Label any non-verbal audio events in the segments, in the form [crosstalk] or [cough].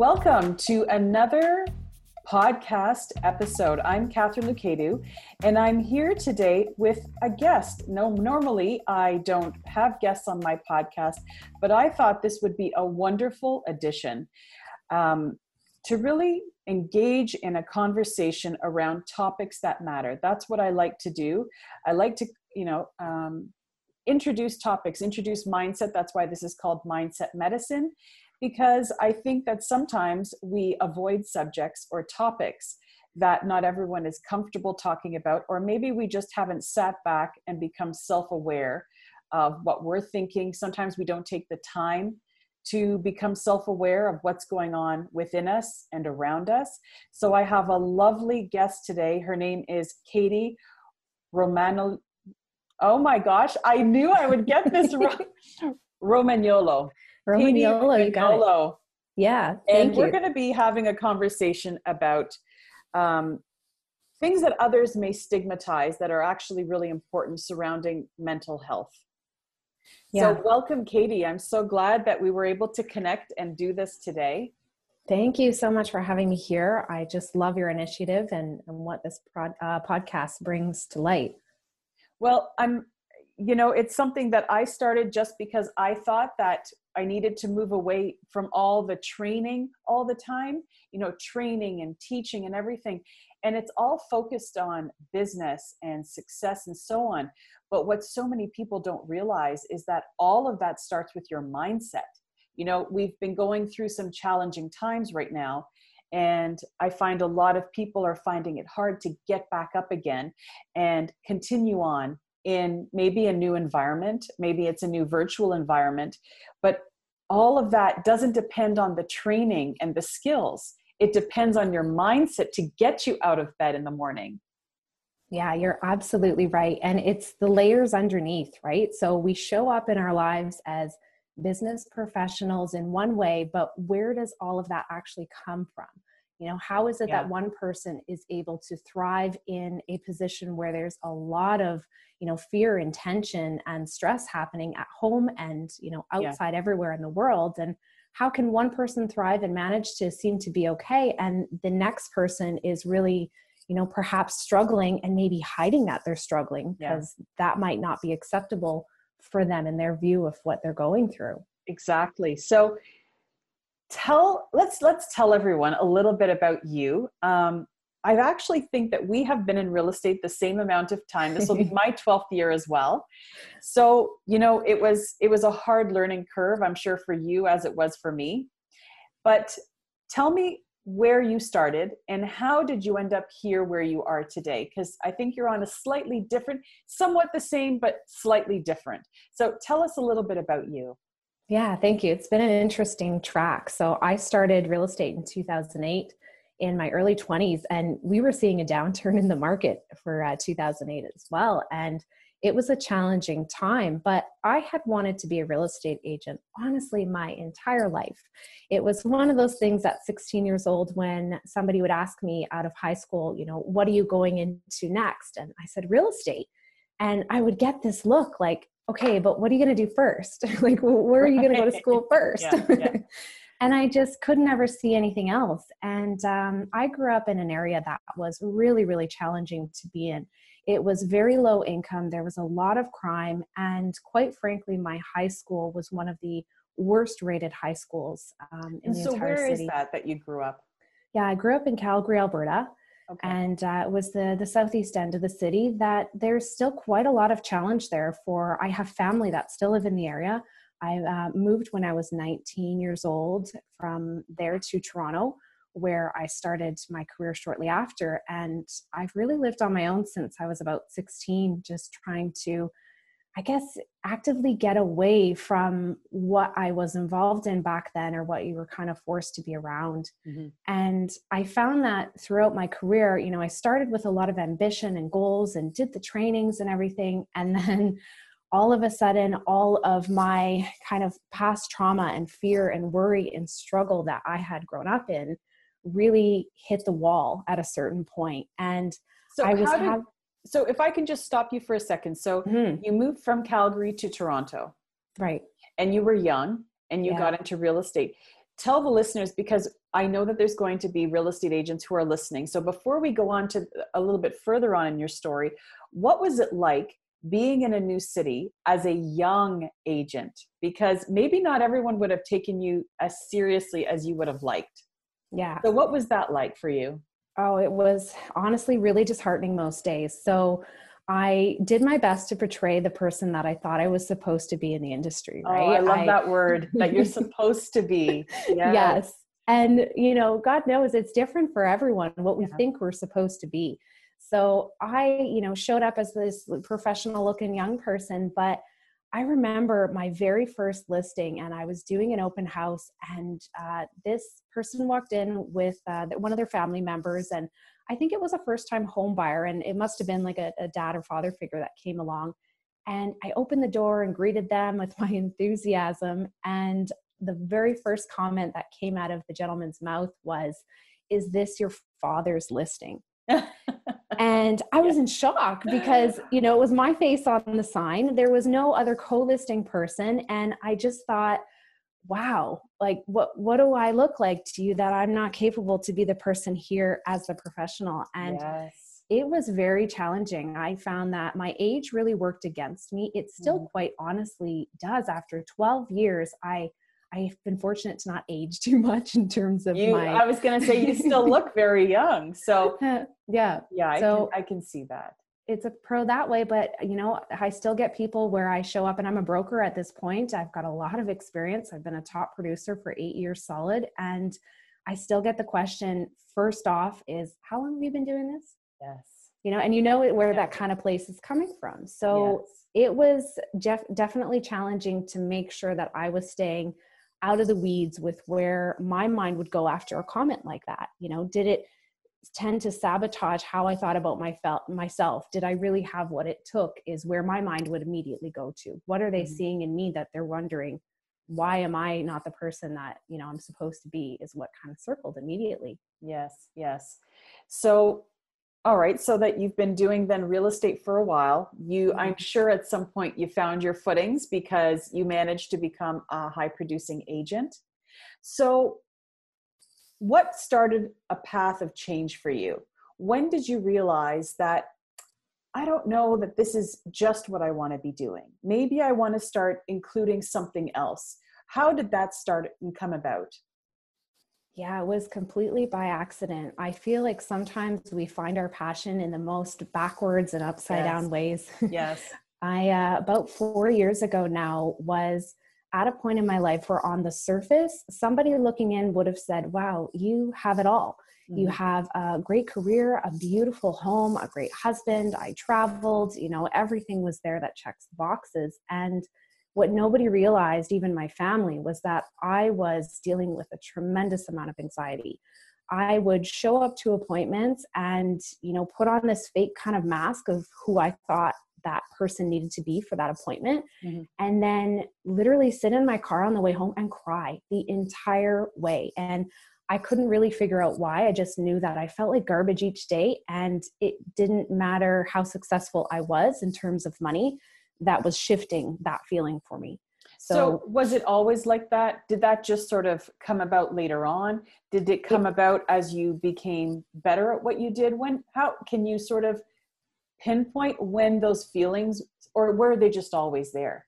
Welcome to another podcast episode. I'm Catherine Lukedu, and I'm here today with a guest. No, normally I don't have guests on my podcast, but I thought this would be a wonderful addition um, to really engage in a conversation around topics that matter. That's what I like to do. I like to, you know, um, introduce topics, introduce mindset. That's why this is called Mindset Medicine because I think that sometimes we avoid subjects or topics that not everyone is comfortable talking about, or maybe we just haven't sat back and become self aware of what we're thinking. Sometimes we don't take the time to become self aware of what's going on within us and around us. So I have a lovely guest today. Her name is Kady Romano. Oh my gosh, I knew I would get this [laughs] wrong. Romagnuolo. Romagnuolo, you got it. Yeah, and we're going to be having a conversation about um, things that others may stigmatize that are actually really important surrounding mental health. Yeah. So, welcome, Kady. I'm so glad that we were able to connect and do this today. Thank you so much for having me here. I just love your initiative and, and what this prod, uh, podcast brings to light. Well, I'm you know it's something that i started just because i thought that i needed to move away from all the training all the time you know training and teaching and everything. And it's all focused on business and success and so on. But what so many people don't realize is that all of that starts with your mindset. You know we've been going through some challenging times right now and i find a lot of people are finding it hard to get back up again and continue on in maybe a new environment, maybe it's a new virtual environment, but all of that doesn't depend on the training and the skills. It depends on your mindset to get you out of bed in the morning. Yeah, you're absolutely right. And it's the layers underneath, right? So we show up in our lives as business professionals in one way, but where does all of that actually come from? You know how is it yeah. that one person is able to thrive in a position where there's a lot of you know fear and tension and stress happening at home and you know outside yeah. everywhere in the world and how can one person thrive and manage to seem to be okay and the next person is really you know perhaps struggling and maybe hiding that they're struggling because yeah. that might not be acceptable for them in their view of what they're going through exactly so tell let's let's tell everyone a little bit about you. Um, i actually think that we have been in real estate the same amount of time. This will be [laughs] my 12th year as well. So you know it was it was a hard learning curve i'm sure for you as it was for me. But tell me where you started and how did you end up here where you are today? Because i think you're on a slightly different somewhat the same but slightly different. So tell us a little bit about you yeah, thank you. It's been an interesting track. So I started real estate in 2008 in my early 20s, and we were seeing a downturn in the market for uh, 2008 as well. And it was a challenging time, but I had wanted to be a real estate agent honestly my entire life. It was one of those things at 16 years old when somebody would ask me out of high school, you know, what are you going into next? And I said, real estate. And I would get this look like, okay, but what are you going to do first? [laughs] like, where are you going to go to school [laughs] first? yeah, yeah. [laughs] and I just could never see anything else. And um, I grew up in an area that was really, really challenging to be in. It was very low income, there was a lot of crime, and quite frankly, my high school was one of the worst rated high schools um, in and the so entire city. So, where is that that you grew up? Yeah, I grew up in Calgary, Alberta. Okay. And uh, it was the the southeast end of the city that there's still quite a lot of challenge there for. I have family that still live in the area. I uh, moved when I was 19 years old from there to Toronto, where I started my career shortly after. And I've really lived on my own since I was about 16, just trying to I guess, actively get away from what I was involved in back then or what you were kind of forced to be around. Mm-hmm. And I found that throughout my career, you know, I started with a lot of ambition and goals and did the trainings and everything. [laughs] And then all of a sudden, all of my kind of past trauma and fear and worry and struggle that I had grown up in really hit the wall at a certain point. And so I was having so if I can just stop you for a second. So mm-hmm. you moved from Calgary to Toronto. Right. And you were young and you yeah. got into real estate. tell the listeners because I know that there's going to be real estate agents who are listening. So before we go on to a little bit further on in your story, what was it like being in a new city as a young agent? Because maybe not everyone would have taken you as seriously as you would have liked. Yeah. So what was that like for you? Oh, it was honestly really disheartening most days. So I did my best to portray the person that I thought I was supposed to be in the industry, right? Oh, I love I, that word that you're supposed to be. [laughs] Yes. yes. And, you know, God knows it's different for everyone what we yeah. think we're supposed to be. So I, you know, showed up as this professional looking young person, but I remember my very first listing, and I was doing an open house, and uh, this person walked in with uh, one of their family members, and I think it was a first time home buyer, and it must have been like a, a dad or father figure that came along. And I opened the door and greeted them with [laughs] my enthusiasm. And the very first comment that came out of the gentleman's mouth was, Is this your father's listing? [laughs] and I was in shock because, you know, it was my face on the sign. There was no other co listing person. And I just thought, wow like what what do i look like to you that i'm not capable to be the person here as the professional and yes. it was very challenging i found that my age really worked against me it still mm. quite honestly does after 12 years i I've been fortunate to not age [laughs] too much in terms of you, my. I was going to say you still [laughs] look very young, so uh, yeah, yeah, so I can, I can see that. it's a pro that way but you know i still get people where i show up and i'm a broker at this point. I've got a lot of experience. I've been a top producer for eight years solid and i still get the question first off is how long have you been doing this? Yes. You know and you know where that kind of place is coming from. So yes. it was def- definitely challenging to make sure that i was staying out of the weeds with where my mind would go after a comment like that you know did it tend to sabotage how I thought about my felt myself. Did I really have what it took? Is where my mind would immediately go to. What are they mm-hmm. seeing in me that they're wondering, why am I not the person that you know I'm supposed to be? Is what kind of circled immediately. Yes, yes. So, all right. So that you've been doing then real estate for a while. You, mm-hmm. I'm sure, at some point you found your footings because you managed to become a high producing agent. So what started a path of change for you? When did you realize that I don't know that this is just what I want to be doing? Maybe I want to start including something else. How did that start and come about? Yeah, it was completely by accident. I feel like sometimes we find our passion in the most backwards and upside yes. down ways. Yes. [laughs] I, uh, about four years ago now, was at a point in my life where on the surface somebody looking in would have said wow you have it all mm-hmm. you have a great career a beautiful home a great husband i traveled you know everything was there that checks boxes and what nobody realized even my family was that i was dealing with a tremendous amount of anxiety i would show up to appointments and you know put on this fake kind of mask of who i thought that person needed to be for that appointment mm-hmm. and then literally sit in my car on the way home and cry the entire way and I couldn't really figure out why. I just knew that I felt like garbage each day, and it didn't matter how successful I was in terms of money, that was shifting that feeling for me. So, so, was it always like that? Did that just sort of come about later on? Did it come it, about as you became better at what you did? When, how can you sort of pinpoint when those feelings or were they just always there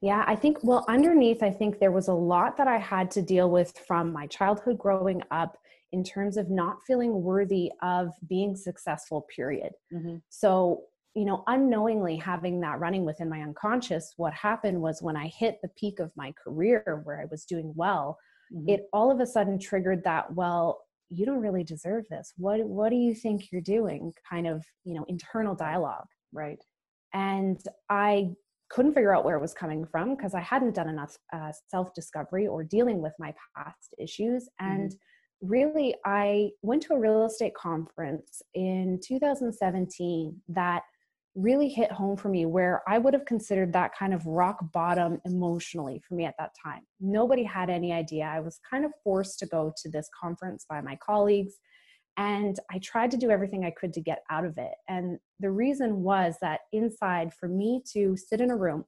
yeah i think well underneath i think there was a lot that i had to deal with from my childhood growing up in terms of not feeling worthy of being successful period mm-hmm. so you know unknowingly having that running within my unconscious what happened was when i hit the peak of my career where i was doing well mm-hmm. it all of a sudden triggered that well you don't really deserve this. What what do you think you're doing? kind of you know internal dialogue. Right. And i couldn't figure out where it was coming from because i hadn't done enough uh, self discovery or dealing with my past issues. And mm-hmm. really i went to a real estate conference in 2017 that really hit home for me where I would have considered that kind of rock bottom emotionally for me at that time. Nobody had any idea. I was kind of forced to go to this conference by my colleagues and I tried to do everything I could to get out of it. And the reason was that inside, for me to sit in a room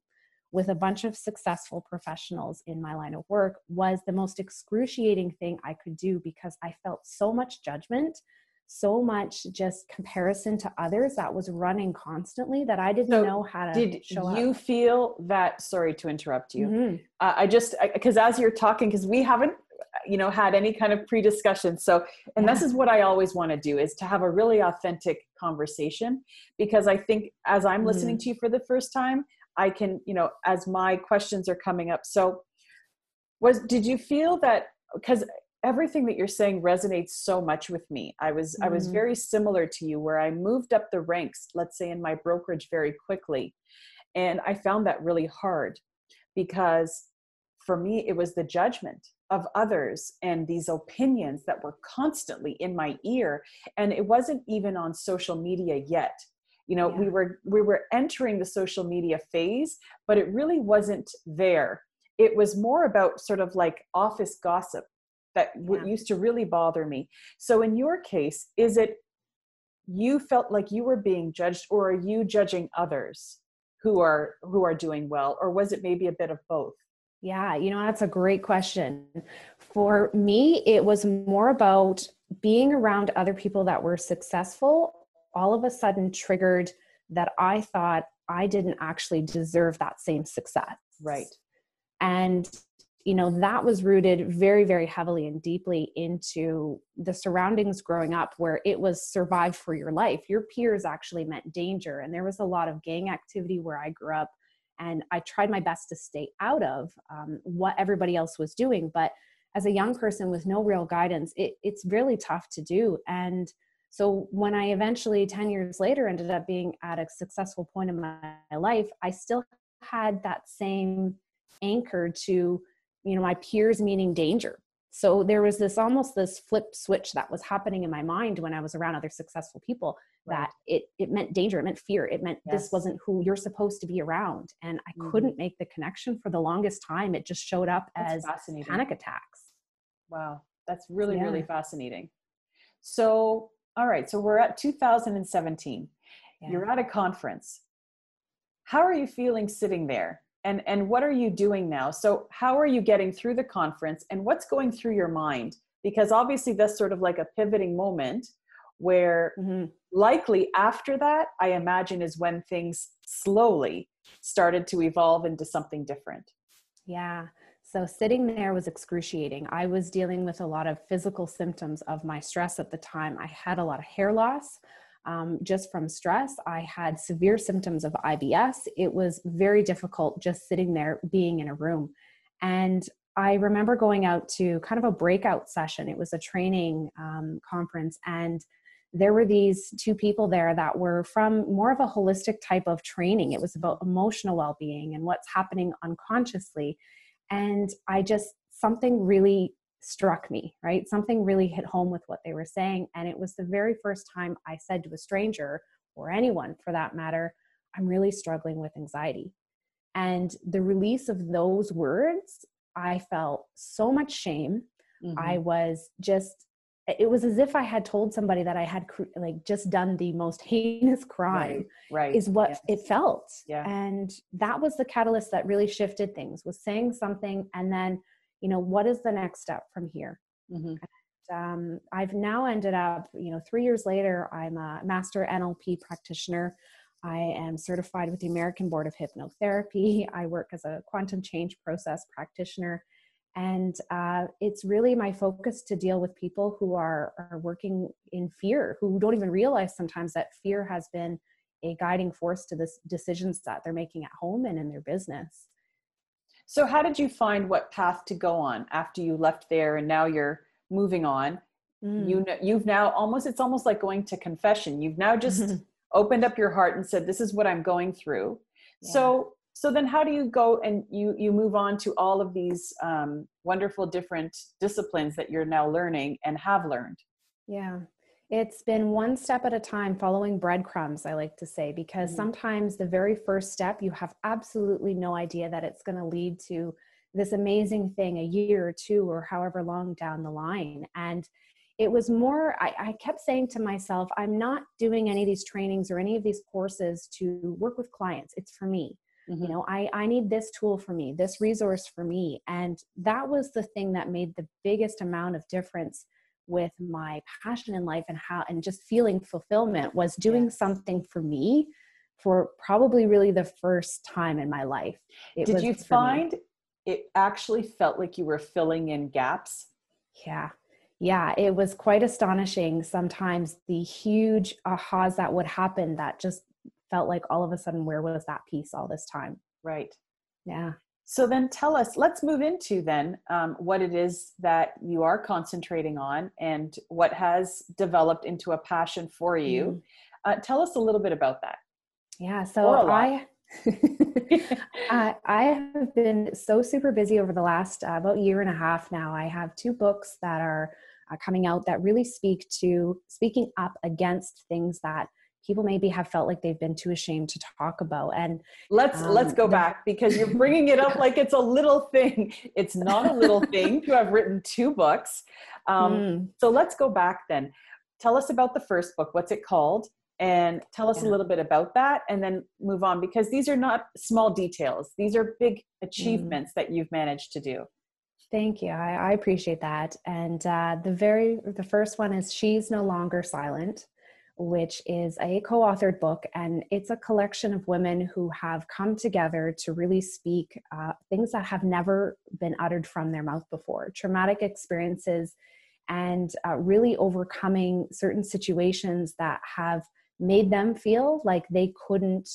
with a bunch of successful professionals in my line of work was the most excruciating thing I could do because I felt so much judgment, so much just comparison to others that was running constantly that I didn't so know how to did you up. feel that sorry to interrupt you mm-hmm. uh, I just because as you're talking because we haven't you know had any kind of pre-discussion so and yeah. this is what i always want to do is to have a really authentic conversation because i think as i'm mm listening to you for the first time i can you know as my questions are coming up so was did you feel that because everything that you're saying resonates so much with me i was mm i was mm-hmm. very similar to you where i moved up the ranks let's say in my brokerage very quickly and i found that really hard because for me it was the judgment of others and these opinions that were constantly in my ear and it wasn't even on social media yet you know yeah. we were we were entering the social media phase but it really wasn't there it was more about sort of like office gossip that yeah. used to really bother me so in your case is it you felt like you were being judged or are you judging others who are who are doing well or was it maybe a bit of both yeah, you know, that's a great question. For me, it was more about being around other people that were successful, all of a sudden triggered that I thought I didn't actually deserve that same success. Right. And, you know, that was rooted very, very heavily and deeply into the surroundings growing up where it was survive for your life. Your peers actually meant danger. And there was a lot of gang activity where I grew up and I tried my best to stay out of um, what everybody else was doing. But as a young person with no real guidance, it, it's really tough to do. And so when I eventually, 10 years later, ended up being at a successful point in my life, I still had that same anchor to, you know, my peers meaning danger so there was this almost this flip switch that was happening in my mind when i was around other successful people right. that it it meant danger it meant fear it meant yes. this wasn't who you're supposed to be around and i mm-hmm. couldn't make the connection for the longest time it just showed up that's as panic attacks wow that's really yeah. really fascinating so all right so we're at 2017 yeah. you're at a conference how are you feeling sitting there and and what are you doing now? So how are you getting through the conference and what's going through your mind? Because obviously that's sort of like a pivoting moment where mm-hmm. likely after that i imagine is when things slowly started to evolve into something different. Yeah. So sitting there was excruciating. I was dealing with a lot of physical symptoms of my stress at the time. I had a lot of hair loss um, just from stress. I had severe symptoms of IBS. It was very difficult just sitting there being in a room. And I remember going out to kind of a breakout session. It was a training um, conference, and there were these two people there that were from more of a holistic type of training. It was about emotional well being and what's happening unconsciously. And I just, something really struck me, right? Something really hit home with what they were saying. And it was the very first time I said to a stranger, or anyone for that matter, I'm really struggling with anxiety. And the release of those words, I felt so much shame. Mm-hmm. I was just, it was as if I had told somebody that I had like just done the most [laughs] heinous crime. Right. right. Is what yes. it felt. Yeah. And that was the catalyst that really shifted things. Was saying something and then you know what is the next step from here? Mm-hmm. and, um, i've now ended up you know three years later i'm a master nlp practitioner. I am certified with the american board of hypnotherapy. I work as a quantum change process practitioner. And uh, it's really my focus to deal with people who are, are working in fear who don't even realize sometimes that fear has been a guiding force to the decisions that they're making at home and in their business so, how did you find what path to go on after you left there and now you're moving on? Mm. You know, you've now almost it's almost like going to confession. You've now just [laughs] opened up your heart and said, "This is what I'm going through." Yeah. So, so then how do you go and you you move on to all of these um, wonderful different disciplines that you're now learning and have learned? Yeah. It's been one step at a time, following breadcrumbs, I like to say, because mm-hmm. sometimes the very first step, you have absolutely no idea that it's going to lead to this amazing thing a year or two or however long down the line. And it was more, I, I kept saying to myself, I'm not doing any of these trainings or any of these courses to work with clients. It's for me. mm-hmm. you know i i need this tool for me this resource for me and that was the thing that made the biggest amount of difference with my passion in life and how and just feeling fulfillment was doing something for me for probably really the first time in my life. It did you find me. it actually felt like you were filling in gaps? Yeah. Yeah it was quite astonishing sometimes the huge ahas that would happen that just felt like all of a sudden where was that piece all this time? Right. Yeah so then tell us let's move into then um, what it is that you are concentrating on and what has developed into a passion for you mm. uh, tell us a little bit about that yeah so [laughs] i I have been so super busy over the last uh, about year and a half now. I have two books that are uh, coming out that really speak to speaking up against things that people maybe have felt like they've been too ashamed to talk about and let's um, let's go back because you're bringing it up like it's a little thing it's not a little [laughs] thing to have written two books um, mm. so let's go back then tell us about the first book what's it called and tell us yeah. a little bit about that and then move on because these are not small details these are big mm. achievements mm. that you've managed to do Thank you. I, I appreciate that. And uh, the very the first one is "She's No Longer Silent," which is a co-authored book, and it's a collection of women who have come together to really speak uh, things that have never been uttered from their mouth before, traumatic experiences, and uh, really overcoming certain situations that have made them feel like they couldn't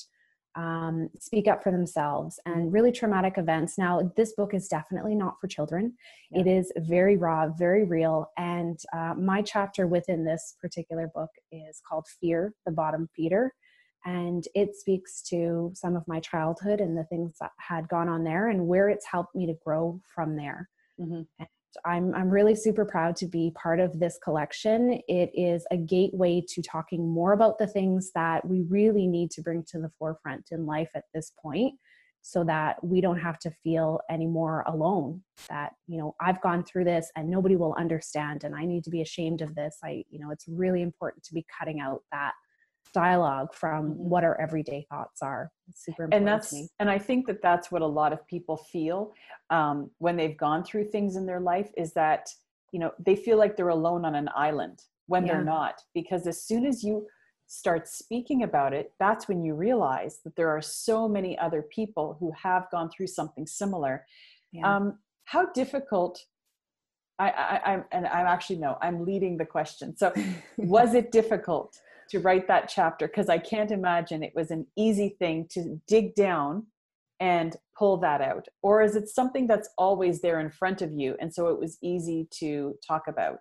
um, speak up for themselves and mm-hmm. really traumatic events. Now, this book is definitely not for children. Yeah. It is very raw, very real. And uh, my chapter within this particular book is called Fear, the Bottom Feeder. And it speaks to some of my childhood and the things that had gone on there and where it's helped me to grow from there. Mm-hmm. I'm, I'm really super proud to be part of this collection. It is a gateway to talking more about the things that we really need to bring to the forefront in life at this point so that we don't have to feel any more alone that you know i've gone through this and nobody will understand and i need to be ashamed of this i you know it's really important to be cutting out that dialogue from mm-hmm. what our everyday thoughts are. It's super important. And that's and I think that that's what a lot of people feel um, when they've gone through things in their life is that you know they feel like they're alone on an island when yeah. they're not because as soon as you start speaking about it that's when you realize that there are so many other people who have gone through something similar yeah. um, how difficult I, I, I'm, and I'm actually no, I'm leading the question. So, [laughs] was it difficult to write that chapter because I can't imagine it was an easy thing to dig down and pull that out. Or is it something that's always there in front of you and so it was easy to talk about?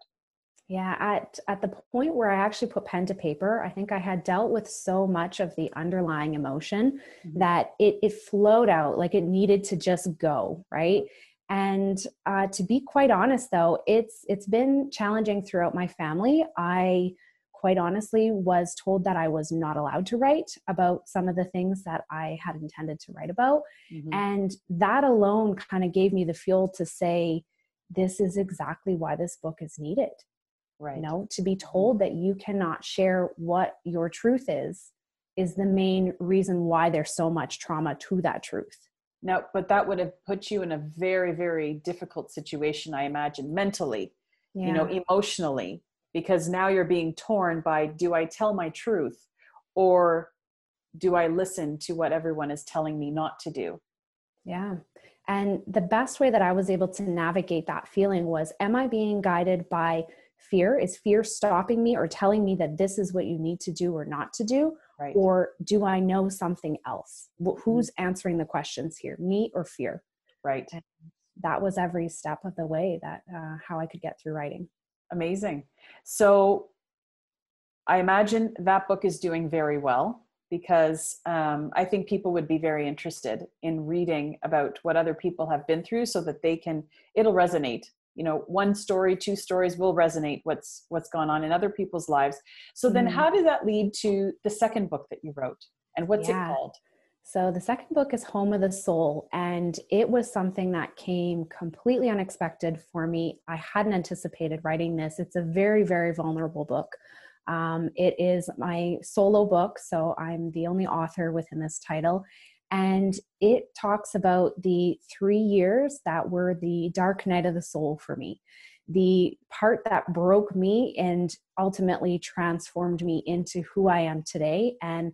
Yeah, at at the point where I actually put pen to paper, I think I had dealt with so much of the underlying emotion mm-hmm. that it it flowed out like it needed to just go, right? And uh, to be quite honest, though, it's it's been challenging throughout my family. I quite honestly was told that I was not allowed to write about some of the things that I had intended to write about. Mm-hmm. And that alone kind of gave me the fuel to say, this is exactly why this book is needed. Right. You know, to be mm-hmm. told that you cannot share what your truth is, is the main reason why there's so much trauma to that truth. Now, but that would have put you in a very, very difficult situation, I imagine, mentally, yeah. you know, emotionally because now you're being torn by do I tell my truth or do I listen to what everyone is telling me not to do? Yeah. And the best way that I was able to navigate that feeling was Am I being guided by fear? Is fear stopping me or telling me that this is what you need to do or not to do? Right. Or do I know something else? Mm-hmm. Who's answering the questions here, me or fear? Right. And that was every step of the way that uh, how I could get through writing. Amazing. So I imagine that book is doing very well because um, I think people would be very interested in reading about what other people have been through so that they can, it'll resonate. You know, one story, two stories will resonate what's what's gone on in other people's lives. So then, mm. how did that lead to the second book that you wrote, and what's yeah. it called? So, the second book is Home of the Soul, and it was something that came completely unexpected for me. I hadn't anticipated writing this. It's a very, very vulnerable book. Um, it is my solo book, so I'm the only author within this title. And it talks about the three years that were the dark night of the soul for me. The part that broke me and ultimately transformed me into who I am today, and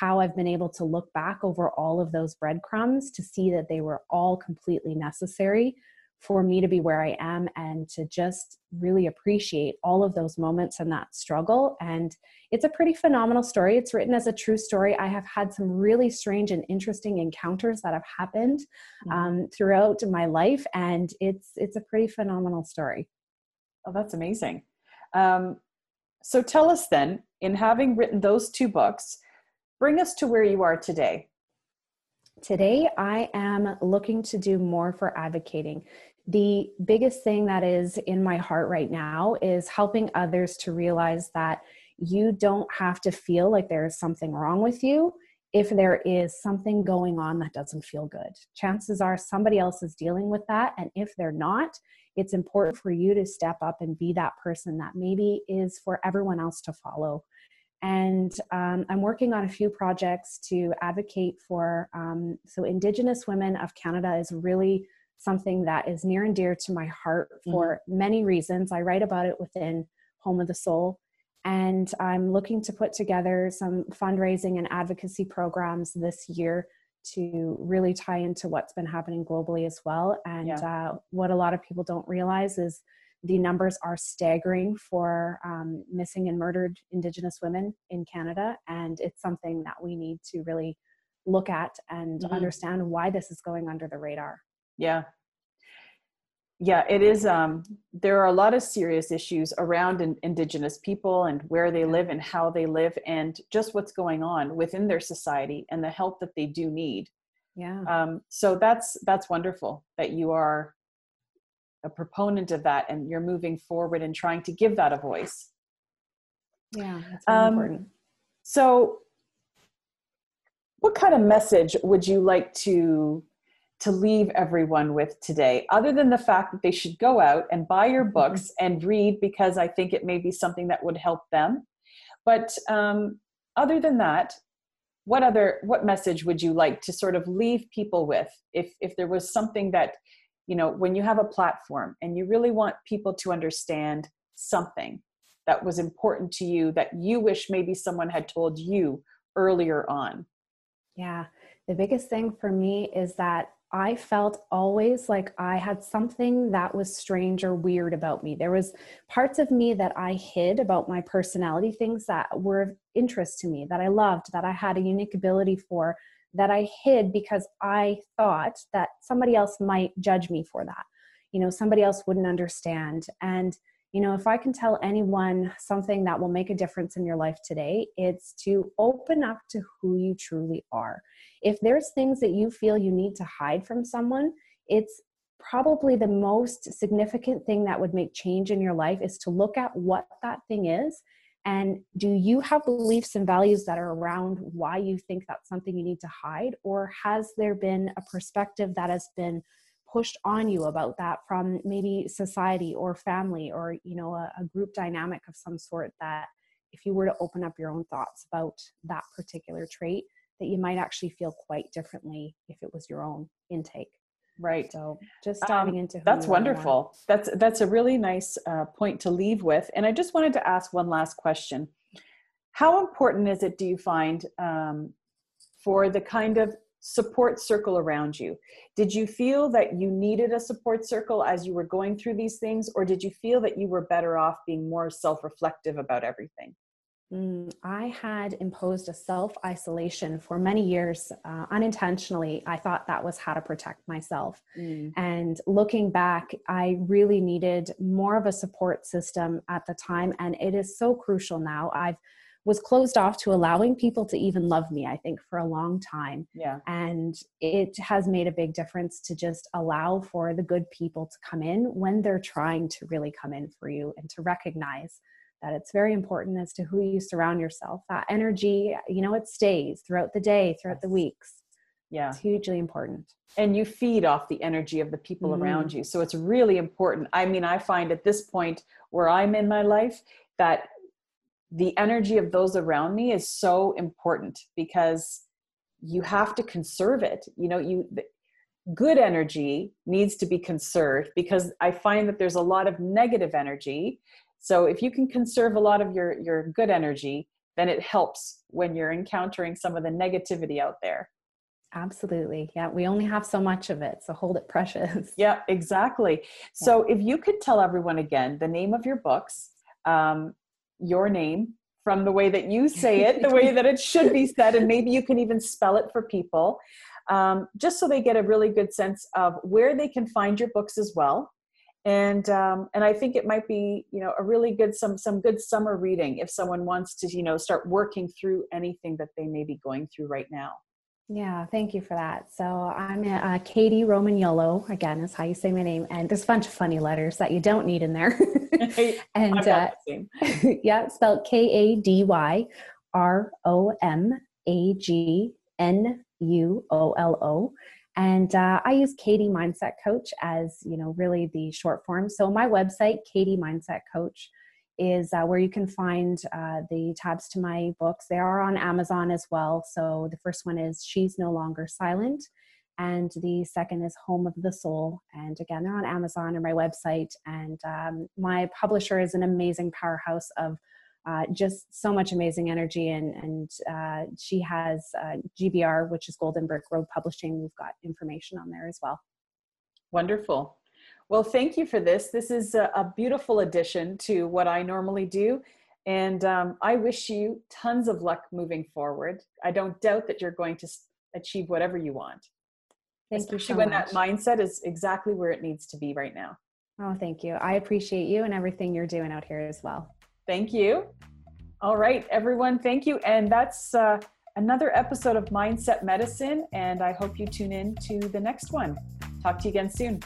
how I've been able to look back over all of those breadcrumbs to see that they were all completely necessary for me to be where I am and to just really appreciate all of those moments and that struggle. And it's a pretty phenomenal story. It's written as a true story. I have had some really strange and interesting encounters that have happened mm-hmm. um, throughout my life, and it's it's a pretty phenomenal story. Oh, that's amazing. Um, so tell us then, in having written those two books, bring us to where you are today. Today, I am looking to do more for advocating the biggest thing that is in my heart right now is helping others to realize that you don't have to feel like there is something wrong with you if there is something going on that doesn't feel good. Chances are somebody else is dealing with that. And if they're not, it's important for you to step up and be that person that maybe is for everyone else to follow. And um, I'm working on a few projects to advocate for. Um, so, Indigenous Women of Canada is really something that is near and dear to my heart for mm-hmm. many reasons. I write about it within Home of the Soul. And I'm looking to put together some fundraising and advocacy programs this year to really tie into what's been happening globally as well. And yeah. uh, what a lot of people don't realize is the numbers are staggering for um, missing and murdered Indigenous women in Canada. And it's something that we need to really look at and mm-hmm. understand why this is going under the radar. Yeah. Yeah, it is. Um, there are a lot of serious issues around in, Indigenous people and where they live and how they live, and just what's going on within their society and the help that they do need. Yeah. Um, so that's that's wonderful that you are a proponent of that and you're moving forward and trying to give that a voice. Yeah, that's um, important. So, what kind of message would you like to to leave everyone with today, other than the fact that they should go out and buy your mm-hmm. books and read because I think it may be something that would help them. But um, other than that, what other what message would you like to sort of leave people with if if there was something that you know when you have a platform and you really want people to understand something that was important to you that you wish maybe someone had told you earlier on yeah the biggest thing for me is that I felt always like I had something that was strange or weird about me. There was parts of me that I hid about my personality, things that were of interest to me, that I loved, that I had a unique ability for, that I hid because I thought that somebody else might judge me for that. You know, somebody else wouldn't understand. And you know, if I can tell anyone something that will make a difference in your life today, it's to open up to who you truly are. If there's things that you feel you need to hide from someone, it's probably the most significant thing that would make change in your life is to look at what that thing is and do you have beliefs and values that are around why you think that's something you need to hide? Or has there been a perspective that has been pushed on you about that from maybe society or family or you know a, a, group dynamic of some sort that if you were to open up your own thoughts about that particular trait that you might actually feel quite differently if it was your own intake right so just diving um, into that's wonderful that's that's a really nice uh, point to leave with and i just wanted to ask one last question how important is it do you find um, for the kind of support circle around you. Did you feel that you needed a support circle as you were going through these things, or did you feel that you were better off being more self reflective about everything? Mm, I had imposed a self isolation for many years uh, unintentionally. I thought that was how to protect myself. Mm. And looking back, I really needed more of a support system at the time. And it is so crucial now. I've was closed off to allowing people to even love me, I think, for a long time. Yeah. And it has made a big difference to just allow for the good people to come in when they're trying to really come in for you and to recognize that it's very important as to who you surround yourself. That energy, you know, it stays throughout the day, throughout the weeks. Yeah. It's hugely important. And you feed off the energy of the people mm. around you. So it's really important. I mean, I find at this point where I'm in my life that the energy of those around me is so important because you have to conserve it you know you good energy needs to be conserved because i find that there's a lot of negative energy so if you can conserve a lot of your your good energy then it helps when you're encountering some of the negativity out there. Absolutely. Yeah we only have so much of it so hold it precious. [laughs] Yeah exactly. So if you could tell everyone again the name of your books um, your name from the way that you say it the way that it should be said and maybe you can even spell it for people um, just so they get a really good sense of where they can find your books as well and um, and I think it might be you know a really good some some good summer reading if someone wants to you know start working through anything that they may be going through right now. Yeah, thank you for that. So I'm uh, Kady Romagnuolo, again, is how you say my name. And there's a bunch of funny letters that you don't need in there. [laughs] [laughs] and uh, [laughs] yeah, spelled K A D Y R O M A G N U O L O. And uh, I use Kady Mindset Coach as, you know, really the short form. So my website, Kady Mindset Coach, is uh, where you can find uh, the tabs to my books. They are on Amazon as well. So the first one is She's No Longer Silent. And the second is Home of the Soul. And again, they're on Amazon and my website. And um, my publisher is an amazing powerhouse of uh, just so much amazing energy. And, and uh, she has uh, GBR, which is Golden Brick Road Publishing. We've got information on there as well. Wonderful. Well, thank you for this. This is a, a beautiful addition to what I normally do. And um, I wish you tons of luck moving forward. I don't doubt that you're going to achieve whatever you want. Thank Especially you so when much. that mindset is exactly where it needs to be right now. Oh, thank you. I appreciate you and everything you're doing out here as well. Thank you. All right, everyone, thank you. And that's uh, another episode of Mindset Medicine. And I hope you tune in to the next one. Talk to you again soon.